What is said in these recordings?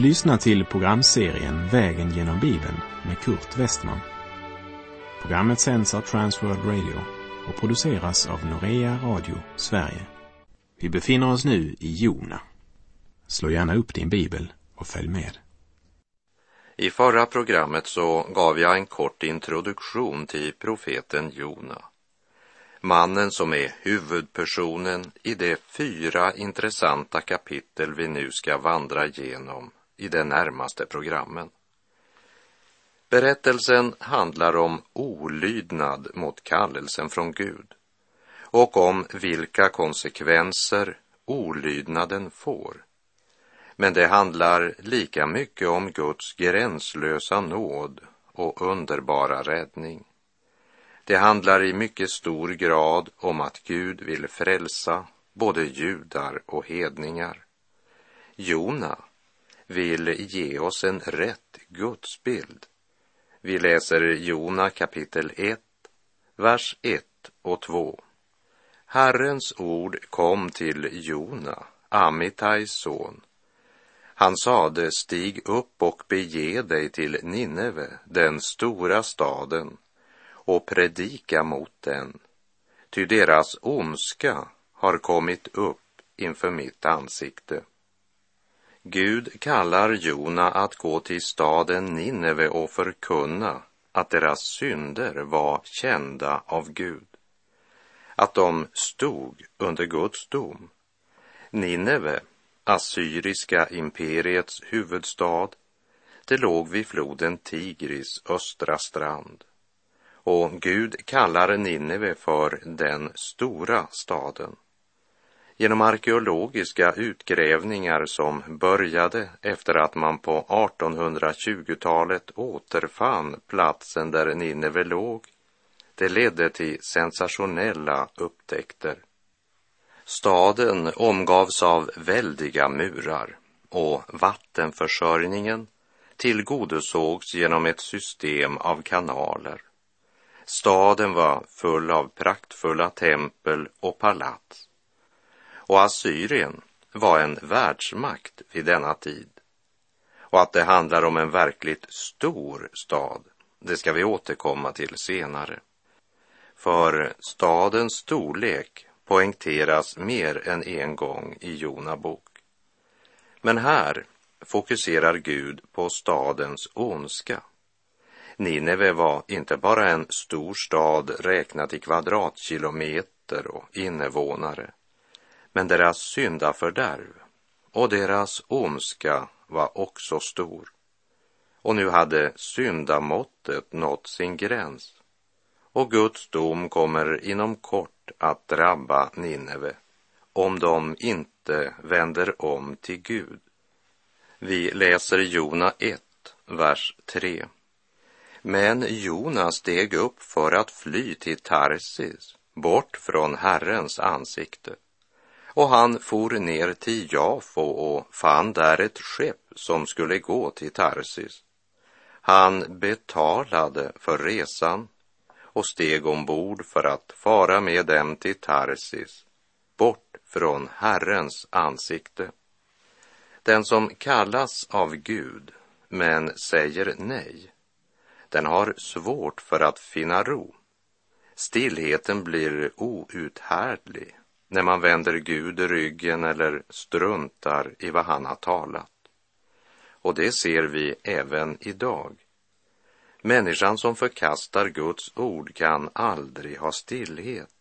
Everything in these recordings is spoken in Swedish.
Du lyssnar till programserien Vägen genom Bibeln med Kurt Westman. Programmet sänds av Transworld Radio och produceras av Norea Radio Sverige. Vi befinner oss nu i Jona. Slå gärna upp din bibel och följ med. I förra programmet så gav jag en kort introduktion till profeten Jona. Mannen som är huvudpersonen i de fyra intressanta kapitel vi nu ska vandra genom i de närmaste programmen. Berättelsen handlar om olydnad mot kallelsen från Gud och om vilka konsekvenser olydnaden får. Men det handlar lika mycket om Guds gränslösa nåd och underbara räddning. Det handlar i mycket stor grad om att Gud vill frälsa både judar och hedningar. Jona vill ge oss en rätt gudsbild. Vi läser Jona kapitel 1, vers 1 och 2. Herrens ord kom till Jona, Amitais son. Han sade, stig upp och bege dig till Nineve, den stora staden, och predika mot den, ty deras ondska har kommit upp inför mitt ansikte. Gud kallar Jona att gå till staden Nineve och förkunna att deras synder var kända av Gud, att de stod under Guds dom. Nineve, assyriska imperiets huvudstad, det låg vid floden Tigris östra strand. Och Gud kallar Nineve för den stora staden. Genom arkeologiska utgrävningar som började efter att man på 1820-talet återfann platsen där Nineve låg, det ledde till sensationella upptäckter. Staden omgavs av väldiga murar och vattenförsörjningen tillgodosågs genom ett system av kanaler. Staden var full av praktfulla tempel och palats. Och Assyrien var en världsmakt vid denna tid. Och att det handlar om en verkligt stor stad, det ska vi återkomma till senare. För stadens storlek poängteras mer än en gång i Jona bok. Men här fokuserar Gud på stadens ondska. Nineve var inte bara en stor stad räknat i kvadratkilometer och invånare, men deras syndafördärv och deras ondska var också stor. Och nu hade syndamåttet nått sin gräns och Guds dom kommer inom kort att drabba Nineve om de inte vänder om till Gud. Vi läser Jona 1, vers 3. Men Jona steg upp för att fly till Tarsis, bort från Herrens ansikte. Och han for ner till Jafo och fann där ett skepp som skulle gå till Tarsis. Han betalade för resan och steg ombord för att fara med dem till Tarsis, bort från Herrens ansikte. Den som kallas av Gud men säger nej, den har svårt för att finna ro. Stillheten blir outhärdlig när man vänder Gud ryggen eller struntar i vad han har talat. Och det ser vi även idag. Människan som förkastar Guds ord kan aldrig ha stillhet.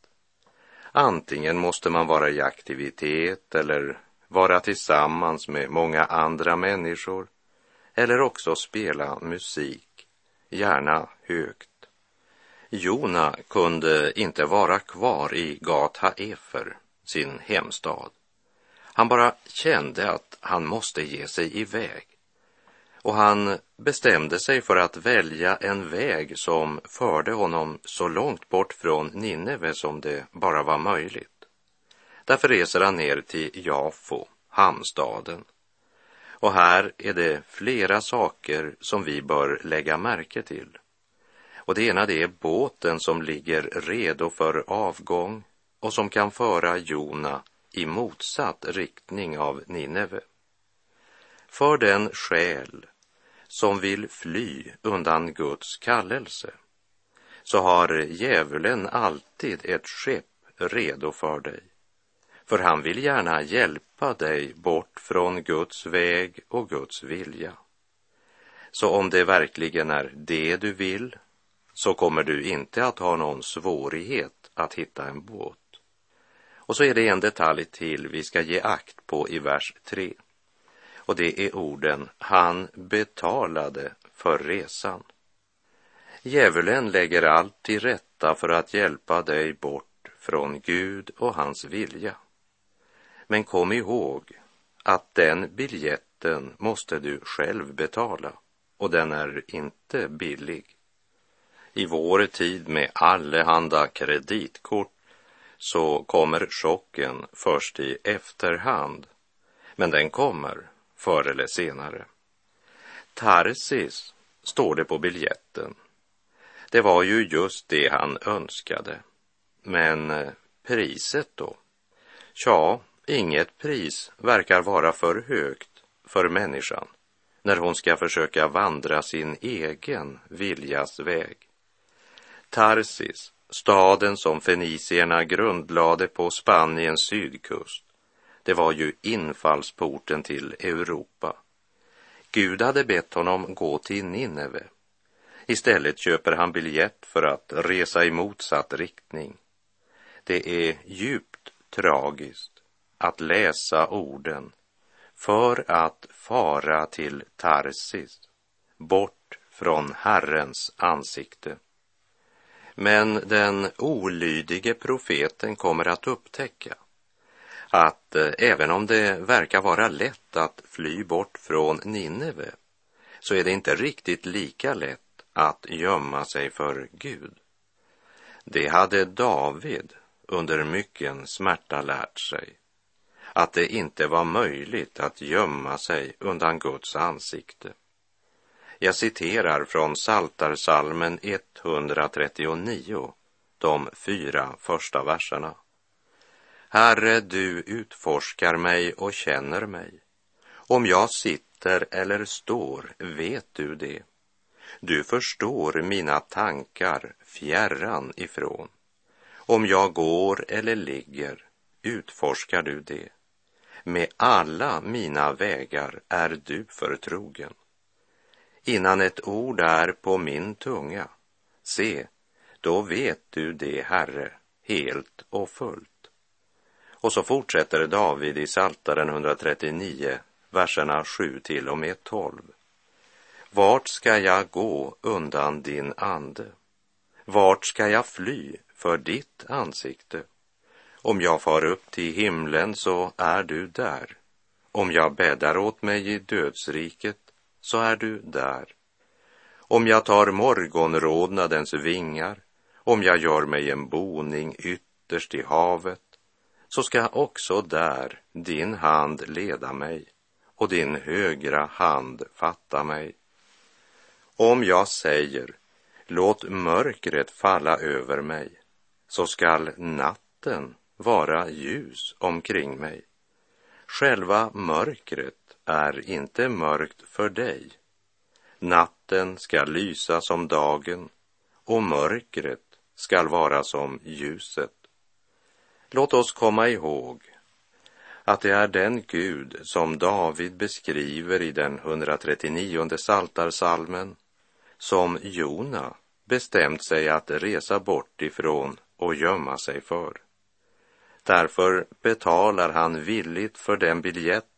Antingen måste man vara i aktivitet eller vara tillsammans med många andra människor eller också spela musik, gärna högt. Jona kunde inte vara kvar i Gat Haefer, sin hemstad. Han bara kände att han måste ge sig iväg. Och han bestämde sig för att välja en väg som förde honom så långt bort från Nineve som det bara var möjligt. Därför reser han ner till Jafo, hamnstaden. Och här är det flera saker som vi bör lägga märke till. Och det ena det är båten som ligger redo för avgång och som kan föra Jona i motsatt riktning av Nineve. för den själ som vill fly undan Guds kallelse så har djävulen alltid ett skepp redo för dig. För han vill gärna hjälpa dig bort från Guds väg och Guds vilja. Så om det verkligen är det du vill så kommer du inte att ha någon svårighet att hitta en båt. Och så är det en detalj till vi ska ge akt på i vers 3. Och det är orden han betalade för resan. Djävulen lägger allt till rätta för att hjälpa dig bort från Gud och hans vilja. Men kom ihåg att den biljetten måste du själv betala och den är inte billig. I vår tid med allehanda kreditkort så kommer chocken först i efterhand. Men den kommer förr eller senare. Tarsis står det på biljetten. Det var ju just det han önskade. Men eh, priset då? Tja, inget pris verkar vara för högt för människan när hon ska försöka vandra sin egen viljas väg. Tarsis, staden som fenicierna grundlade på Spaniens sydkust, det var ju infallsporten till Europa. Gud hade bett honom gå till Nineve. Istället köper han biljett för att resa i motsatt riktning. Det är djupt tragiskt att läsa orden för att fara till Tarsis, bort från Herrens ansikte. Men den olydige profeten kommer att upptäcka att eh, även om det verkar vara lätt att fly bort från Nineve så är det inte riktigt lika lätt att gömma sig för Gud. Det hade David under mycken smärta lärt sig att det inte var möjligt att gömma sig undan Guds ansikte. Jag citerar från Saltarsalmen 139, de fyra första verserna. Herre, du utforskar mig och känner mig. Om jag sitter eller står vet du det. Du förstår mina tankar fjärran ifrån. Om jag går eller ligger utforskar du det. Med alla mina vägar är du förtrogen. Innan ett ord är på min tunga, se, då vet du det, Herre, helt och fullt. Och så fortsätter David i Saltaren 139, verserna 7 till och med 12. Vart ska jag gå undan din ande? Vart ska jag fly för ditt ansikte? Om jag far upp till himlen så är du där. Om jag bäddar åt mig i dödsriket så är du där. Om jag tar morgonrodnadens vingar, om jag gör mig en boning ytterst i havet, så ska också där din hand leda mig och din högra hand fatta mig. Om jag säger, låt mörkret falla över mig, så skall natten vara ljus omkring mig. Själva mörkret är inte mörkt för dig. Natten ska lysa som dagen och mörkret skall vara som ljuset. Låt oss komma ihåg att det är den Gud som David beskriver i den 139 saltarsalmen som Jona bestämt sig att resa bort ifrån och gömma sig för. Därför betalar han villigt för den biljett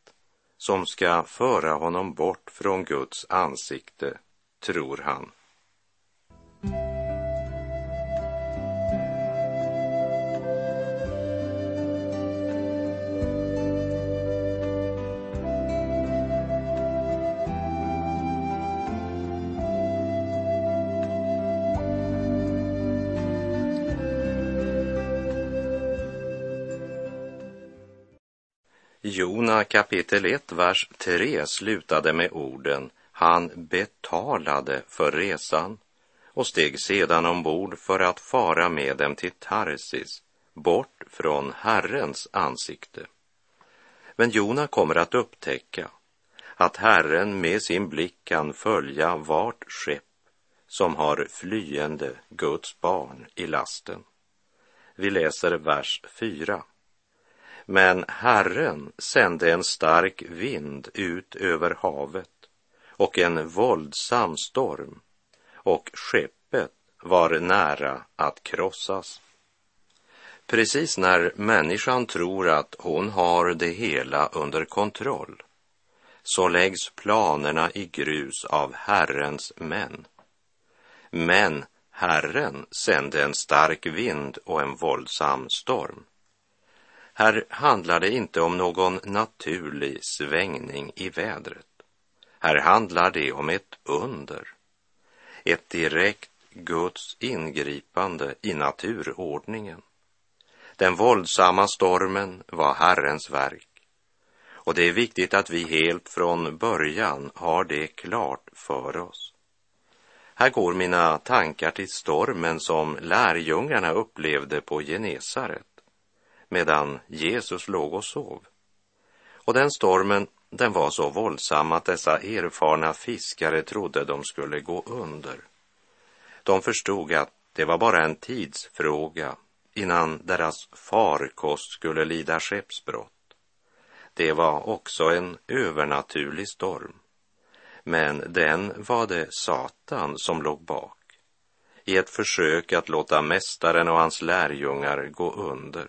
som ska föra honom bort från Guds ansikte, tror han. Jona kapitel 1, vers 3 slutade med orden Han betalade för resan och steg sedan ombord för att fara med dem till Tarsis, bort från Herrens ansikte. Men Jona kommer att upptäcka att Herren med sin blick kan följa vart skepp som har flyende Guds barn i lasten. Vi läser vers 4. Men Herren sände en stark vind ut över havet och en våldsam storm och skeppet var nära att krossas. Precis när människan tror att hon har det hela under kontroll så läggs planerna i grus av Herrens män. Men Herren sände en stark vind och en våldsam storm. Här handlar det inte om någon naturlig svängning i vädret. Här handlar det om ett under, ett direkt Guds ingripande i naturordningen. Den våldsamma stormen var Herrens verk och det är viktigt att vi helt från början har det klart för oss. Här går mina tankar till stormen som lärjungarna upplevde på Genesaret medan Jesus låg och sov. Och den stormen, den var så våldsam att dessa erfarna fiskare trodde de skulle gå under. De förstod att det var bara en tidsfråga innan deras farkost skulle lida skeppsbrott. Det var också en övernaturlig storm. Men den var det Satan som låg bak i ett försök att låta mästaren och hans lärjungar gå under.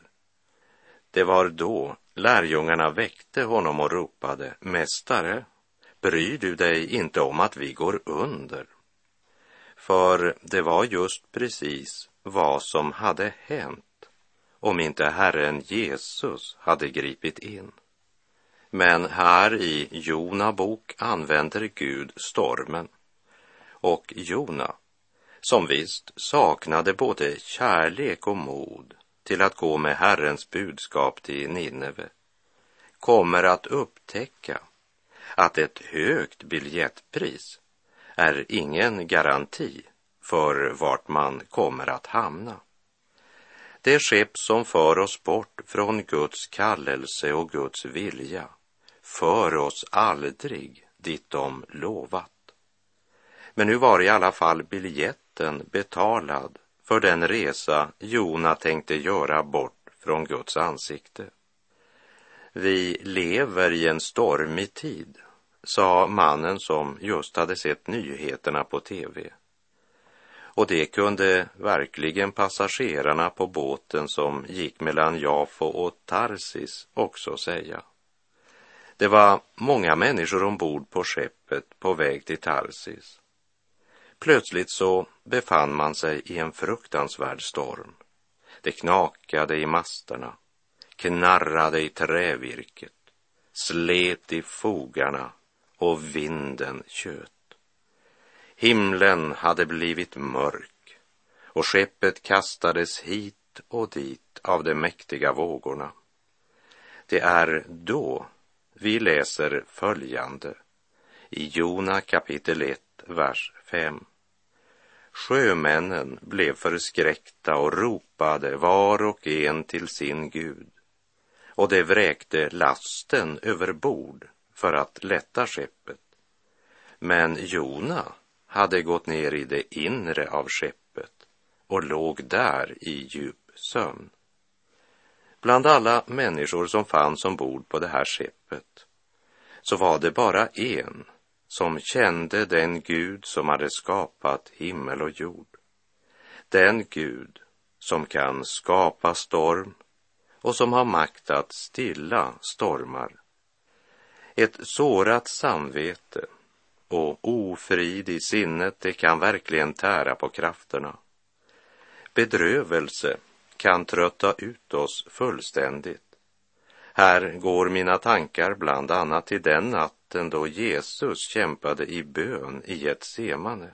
Det var då lärjungarna väckte honom och ropade, Mästare, bryr du dig inte om att vi går under? För det var just precis vad som hade hänt om inte Herren Jesus hade gripit in. Men här i Jona bok använder Gud stormen. Och Jona, som visst saknade både kärlek och mod till att gå med Herrens budskap till Nineve, kommer att upptäcka att ett högt biljettpris är ingen garanti för vart man kommer att hamna. Det skepp som för oss bort från Guds kallelse och Guds vilja för oss aldrig dit de lovat. Men nu var i alla fall biljetten betalad för den resa Jona tänkte göra bort från Guds ansikte. Vi lever i en stormig tid, sa mannen som just hade sett nyheterna på tv. Och det kunde verkligen passagerarna på båten som gick mellan Jafo och Tarsis också säga. Det var många människor ombord på skeppet på väg till Tarsis. Plötsligt så befann man sig i en fruktansvärd storm. Det knakade i masterna, knarrade i trävirket, slet i fogarna och vinden tjöt. Himlen hade blivit mörk och skeppet kastades hit och dit av de mäktiga vågorna. Det är då vi läser följande i Jona kapitel 1, vers 5. Sjömännen blev förskräckta och ropade var och en till sin Gud och de vräkte lasten över bord för att lätta skeppet. Men Jona hade gått ner i det inre av skeppet och låg där i djup sömn. Bland alla människor som fanns ombord på det här skeppet så var det bara en som kände den Gud som hade skapat himmel och jord. Den Gud som kan skapa storm och som har makt att stilla stormar. Ett sårat samvete och ofrid i sinnet, det kan verkligen tära på krafterna. Bedrövelse kan trötta ut oss fullständigt. Här går mina tankar bland annat till den natten då Jesus kämpade i bön i ett semane.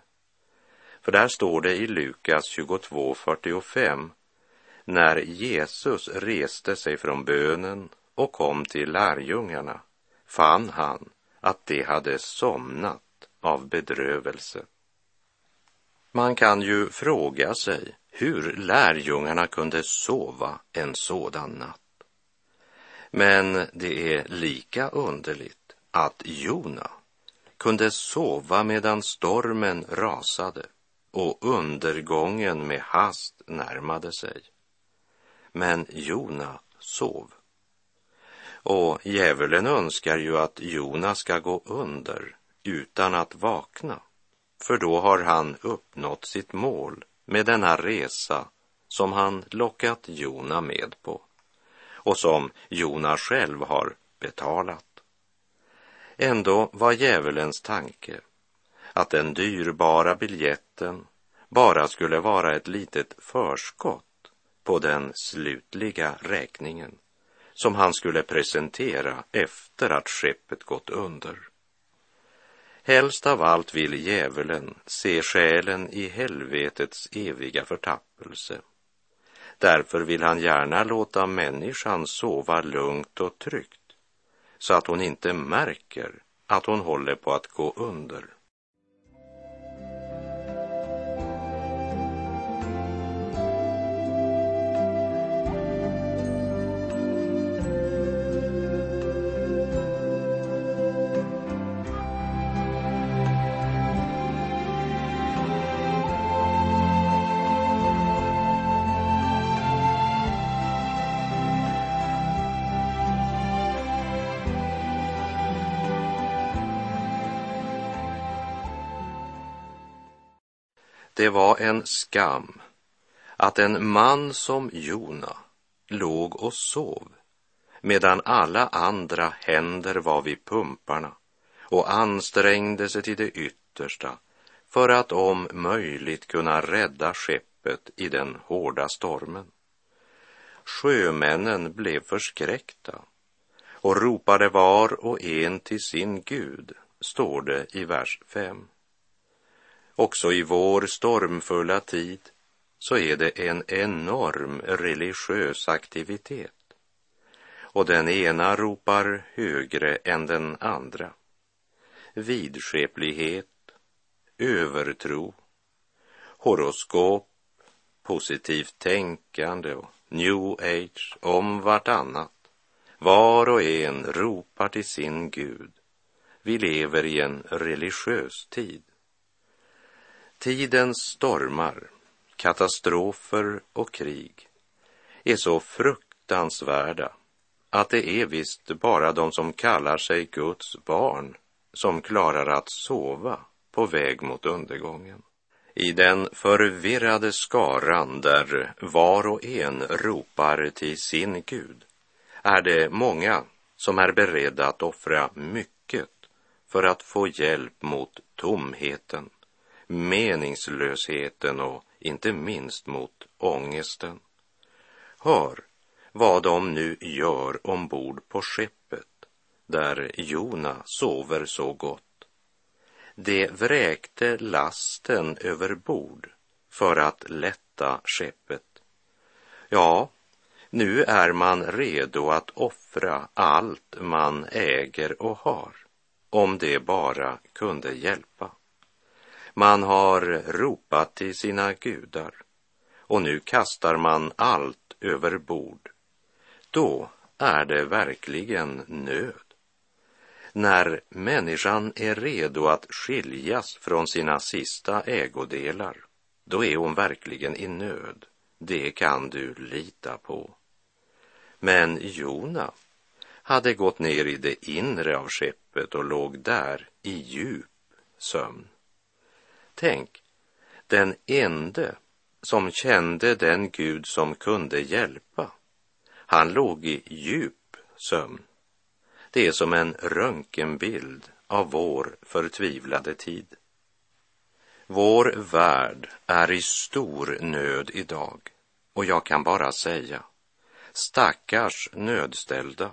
För där står det i Lukas 22.45 när Jesus reste sig från bönen och kom till lärjungarna fann han att de hade somnat av bedrövelse. Man kan ju fråga sig hur lärjungarna kunde sova en sådan natt. Men det är lika underligt att Jona kunde sova medan stormen rasade och undergången med hast närmade sig. Men Jona sov. Och djävulen önskar ju att Jona ska gå under utan att vakna, för då har han uppnått sitt mål med denna resa som han lockat Jona med på och som Jona själv har betalat. Ändå var djävulens tanke att den dyrbara biljetten bara skulle vara ett litet förskott på den slutliga räkningen som han skulle presentera efter att skeppet gått under. Helst av allt vill djävulen se själen i helvetets eviga förtappelse. Därför vill han gärna låta människan sova lugnt och tryggt så att hon inte märker att hon håller på att gå under. Det var en skam att en man som Jona låg och sov medan alla andra händer var vid pumparna och ansträngde sig till det yttersta för att om möjligt kunna rädda skeppet i den hårda stormen. Sjömännen blev förskräckta och ropade var och en till sin Gud, står det i vers 5. Också i vår stormfulla tid så är det en enorm religiös aktivitet. Och den ena ropar högre än den andra. Vidskeplighet, övertro, horoskop, positivt tänkande och new age om vartannat. Var och en ropar till sin Gud. Vi lever i en religiös tid. Tidens stormar, katastrofer och krig är så fruktansvärda att det är visst bara de som kallar sig Guds barn som klarar att sova på väg mot undergången. I den förvirrade skaran där var och en ropar till sin Gud är det många som är beredda att offra mycket för att få hjälp mot tomheten meningslösheten och inte minst mot ångesten. Hör vad de nu gör ombord på skeppet där Jona sover så gott. De vräkte lasten över bord för att lätta skeppet. Ja, nu är man redo att offra allt man äger och har, om det bara kunde hjälpa. Man har ropat till sina gudar och nu kastar man allt över bord. Då är det verkligen nöd. När människan är redo att skiljas från sina sista ägodelar, då är hon verkligen i nöd. Det kan du lita på. Men Jona hade gått ner i det inre av skeppet och låg där i djup sömn. Tänk, den ende som kände den Gud som kunde hjälpa, han låg i djup sömn. Det är som en röntgenbild av vår förtvivlade tid. Vår värld är i stor nöd idag och jag kan bara säga, stackars nödställda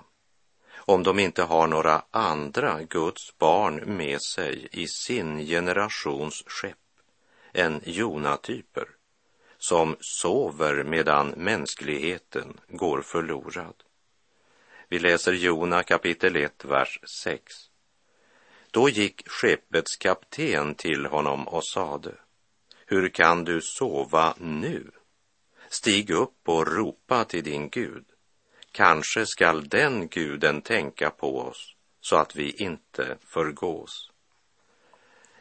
om de inte har några andra Guds barn med sig i sin generations skepp än Jonatyper som sover medan mänskligheten går förlorad. Vi läser Jona kapitel 1, vers 6. Då gick skeppets kapten till honom och sade, hur kan du sova nu? Stig upp och ropa till din Gud. Kanske skall den guden tänka på oss så att vi inte förgås.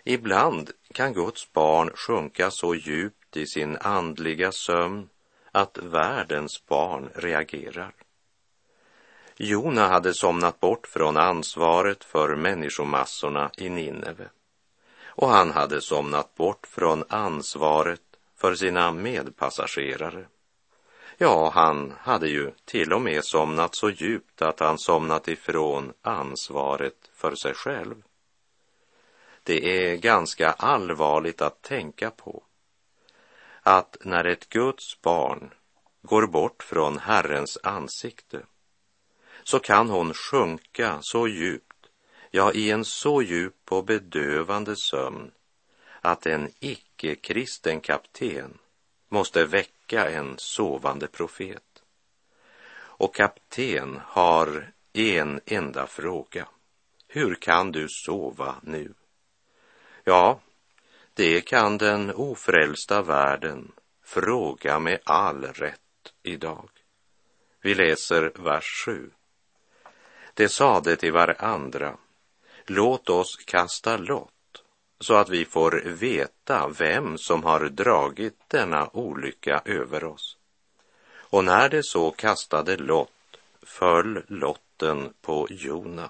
Ibland kan Guds barn sjunka så djupt i sin andliga sömn att världens barn reagerar. Jona hade somnat bort från ansvaret för människomassorna i Nineve och han hade somnat bort från ansvaret för sina medpassagerare. Ja, han hade ju till och med somnat så djupt att han somnat ifrån ansvaret för sig själv. Det är ganska allvarligt att tänka på att när ett Guds barn går bort från Herrens ansikte så kan hon sjunka så djupt, ja, i en så djup och bedövande sömn att en icke-kristen kapten måste väcka en sovande profet. Och kapten har en enda fråga. Hur kan du sova nu? Ja, det kan den ofrälsta världen fråga med all rätt idag. Vi läser vers 7. Det sade till varandra, låt oss kasta lott så att vi får veta vem som har dragit denna olycka över oss. Och när det så kastade lott föll lotten på Jona.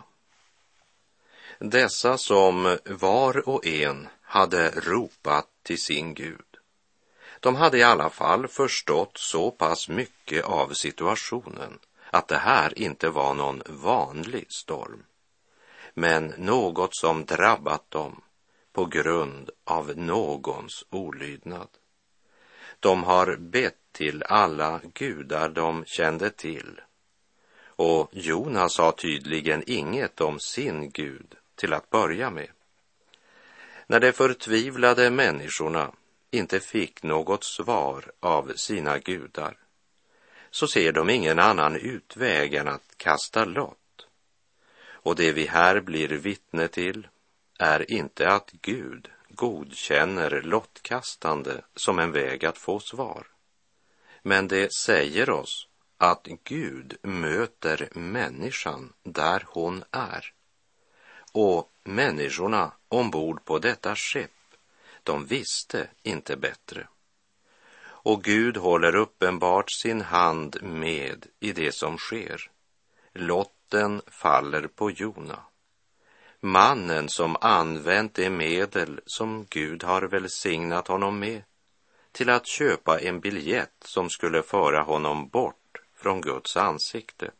Dessa som var och en hade ropat till sin Gud. De hade i alla fall förstått så pass mycket av situationen att det här inte var någon vanlig storm, men något som drabbat dem på grund av någons olydnad. De har bett till alla gudar de kände till och Jonas sa tydligen inget om sin Gud till att börja med. När de förtvivlade människorna inte fick något svar av sina gudar så ser de ingen annan utväg än att kasta lott. Och det vi här blir vittne till är inte att Gud godkänner lottkastande som en väg att få svar. Men det säger oss att Gud möter människan där hon är. Och människorna ombord på detta skepp, de visste inte bättre. Och Gud håller uppenbart sin hand med i det som sker. Lotten faller på Jona mannen som använt det medel som Gud har välsignat honom med till att köpa en biljett som skulle föra honom bort från Guds ansikte.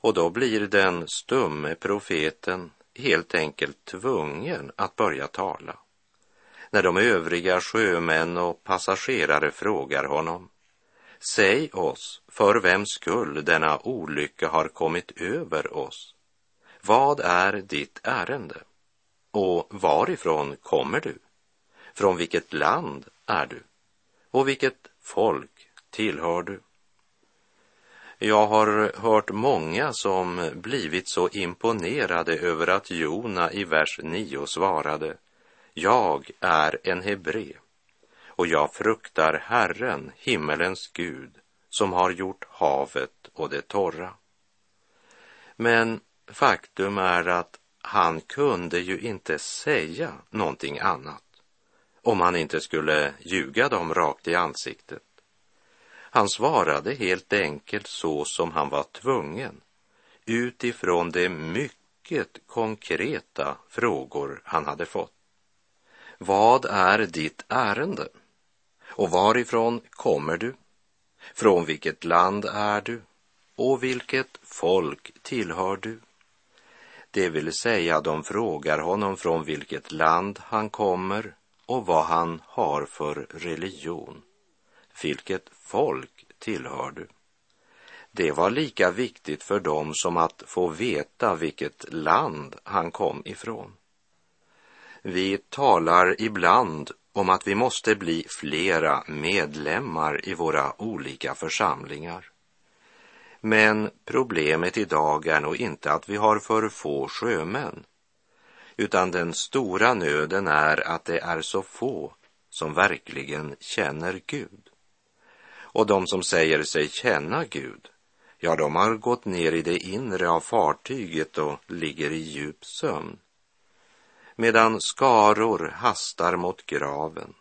Och då blir den stumme profeten helt enkelt tvungen att börja tala. När de övriga sjömän och passagerare frågar honom, säg oss för vems skull denna olycka har kommit över oss. Vad är ditt ärende? Och varifrån kommer du? Från vilket land är du? Och vilket folk tillhör du? Jag har hört många som blivit så imponerade över att Jona i vers 9 svarade Jag är en hebre och jag fruktar Herren, himmelens Gud, som har gjort havet och det torra. Men Faktum är att han kunde ju inte säga någonting annat om han inte skulle ljuga dem rakt i ansiktet. Han svarade helt enkelt så som han var tvungen utifrån de mycket konkreta frågor han hade fått. Vad är ditt ärende? Och varifrån kommer du? Från vilket land är du? Och vilket folk tillhör du? Det vill säga, de frågar honom från vilket land han kommer och vad han har för religion. Vilket folk tillhör du? Det var lika viktigt för dem som att få veta vilket land han kom ifrån. Vi talar ibland om att vi måste bli flera medlemmar i våra olika församlingar. Men problemet idag är nog inte att vi har för få sjömän, utan den stora nöden är att det är så få som verkligen känner Gud. Och de som säger sig känna Gud, ja, de har gått ner i det inre av fartyget och ligger i djup sömn. Medan skaror hastar mot graven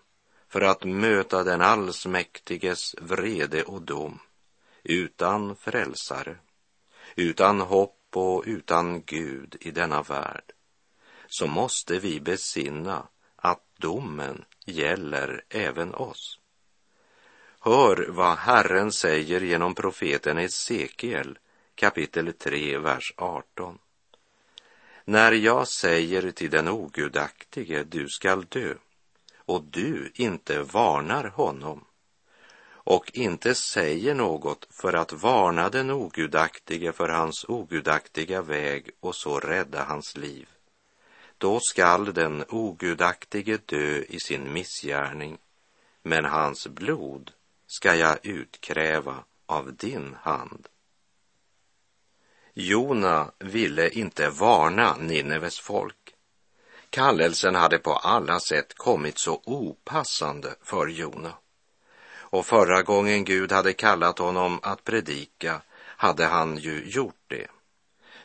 för att möta den allsmäktiges vrede och dom, utan frälsare, utan hopp och utan Gud i denna värld, så måste vi besinna att domen gäller även oss. Hör vad Herren säger genom profeten Esekiel kapitel 3, vers 18. När jag säger till den ogudaktige, du skall dö, och du inte varnar honom och inte säger något för att varna den ogudaktige för hans ogudaktiga väg och så rädda hans liv. Då skall den ogudaktige dö i sin missgärning, men hans blod ska jag utkräva av din hand. Jona ville inte varna Nineves folk. Kallelsen hade på alla sätt kommit så opassande för Jona. Och förra gången Gud hade kallat honom att predika hade han ju gjort det.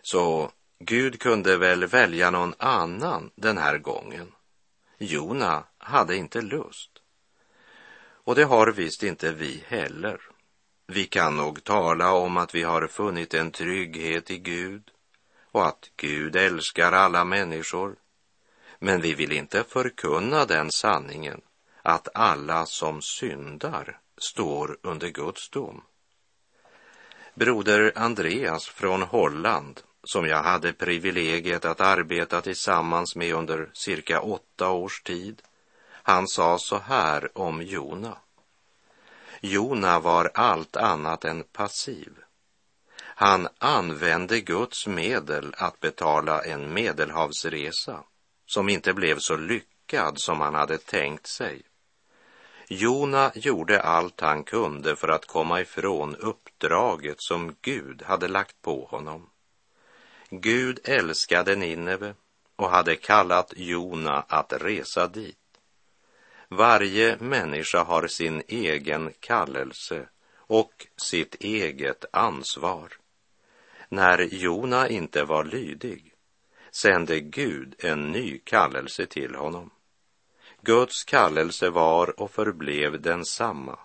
Så Gud kunde väl välja någon annan den här gången. Jona hade inte lust. Och det har visst inte vi heller. Vi kan nog tala om att vi har funnit en trygghet i Gud och att Gud älskar alla människor. Men vi vill inte förkunna den sanningen att alla som syndar står under Guds dom. Broder Andreas från Holland, som jag hade privilegiet att arbeta tillsammans med under cirka åtta års tid, han sa så här om Jona. Jona var allt annat än passiv. Han använde Guds medel att betala en medelhavsresa som inte blev så lyckad som han hade tänkt sig. Jona gjorde allt han kunde för att komma ifrån uppdraget som Gud hade lagt på honom. Gud älskade Nineve och hade kallat Jona att resa dit. Varje människa har sin egen kallelse och sitt eget ansvar. När Jona inte var lydig sände Gud en ny kallelse till honom. Guds kallelse var och förblev densamma,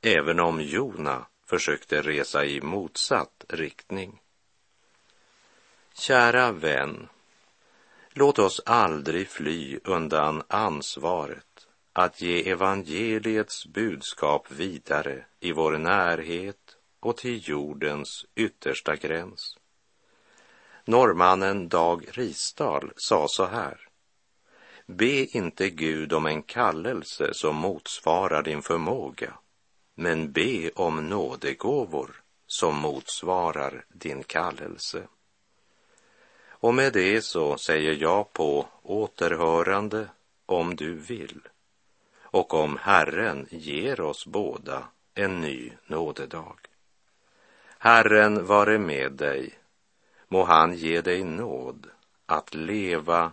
även om Jona försökte resa i motsatt riktning. Kära vän, låt oss aldrig fly undan ansvaret att ge evangeliets budskap vidare i vår närhet och till jordens yttersta gräns. Norrmannen Dag Risdal sa så här. Be inte Gud om en kallelse som motsvarar din förmåga, men be om nådegåvor som motsvarar din kallelse. Och med det så säger jag på återhörande om du vill och om Herren ger oss båda en ny nådedag. Herren vare med dig, må han ge dig nåd att leva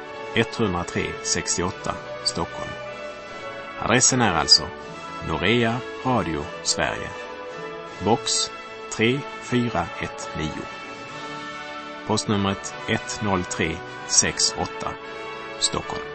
103 68 Stockholm. Adressen är alltså Norea Radio Sverige, box 3419. Postnumret 10368 Stockholm.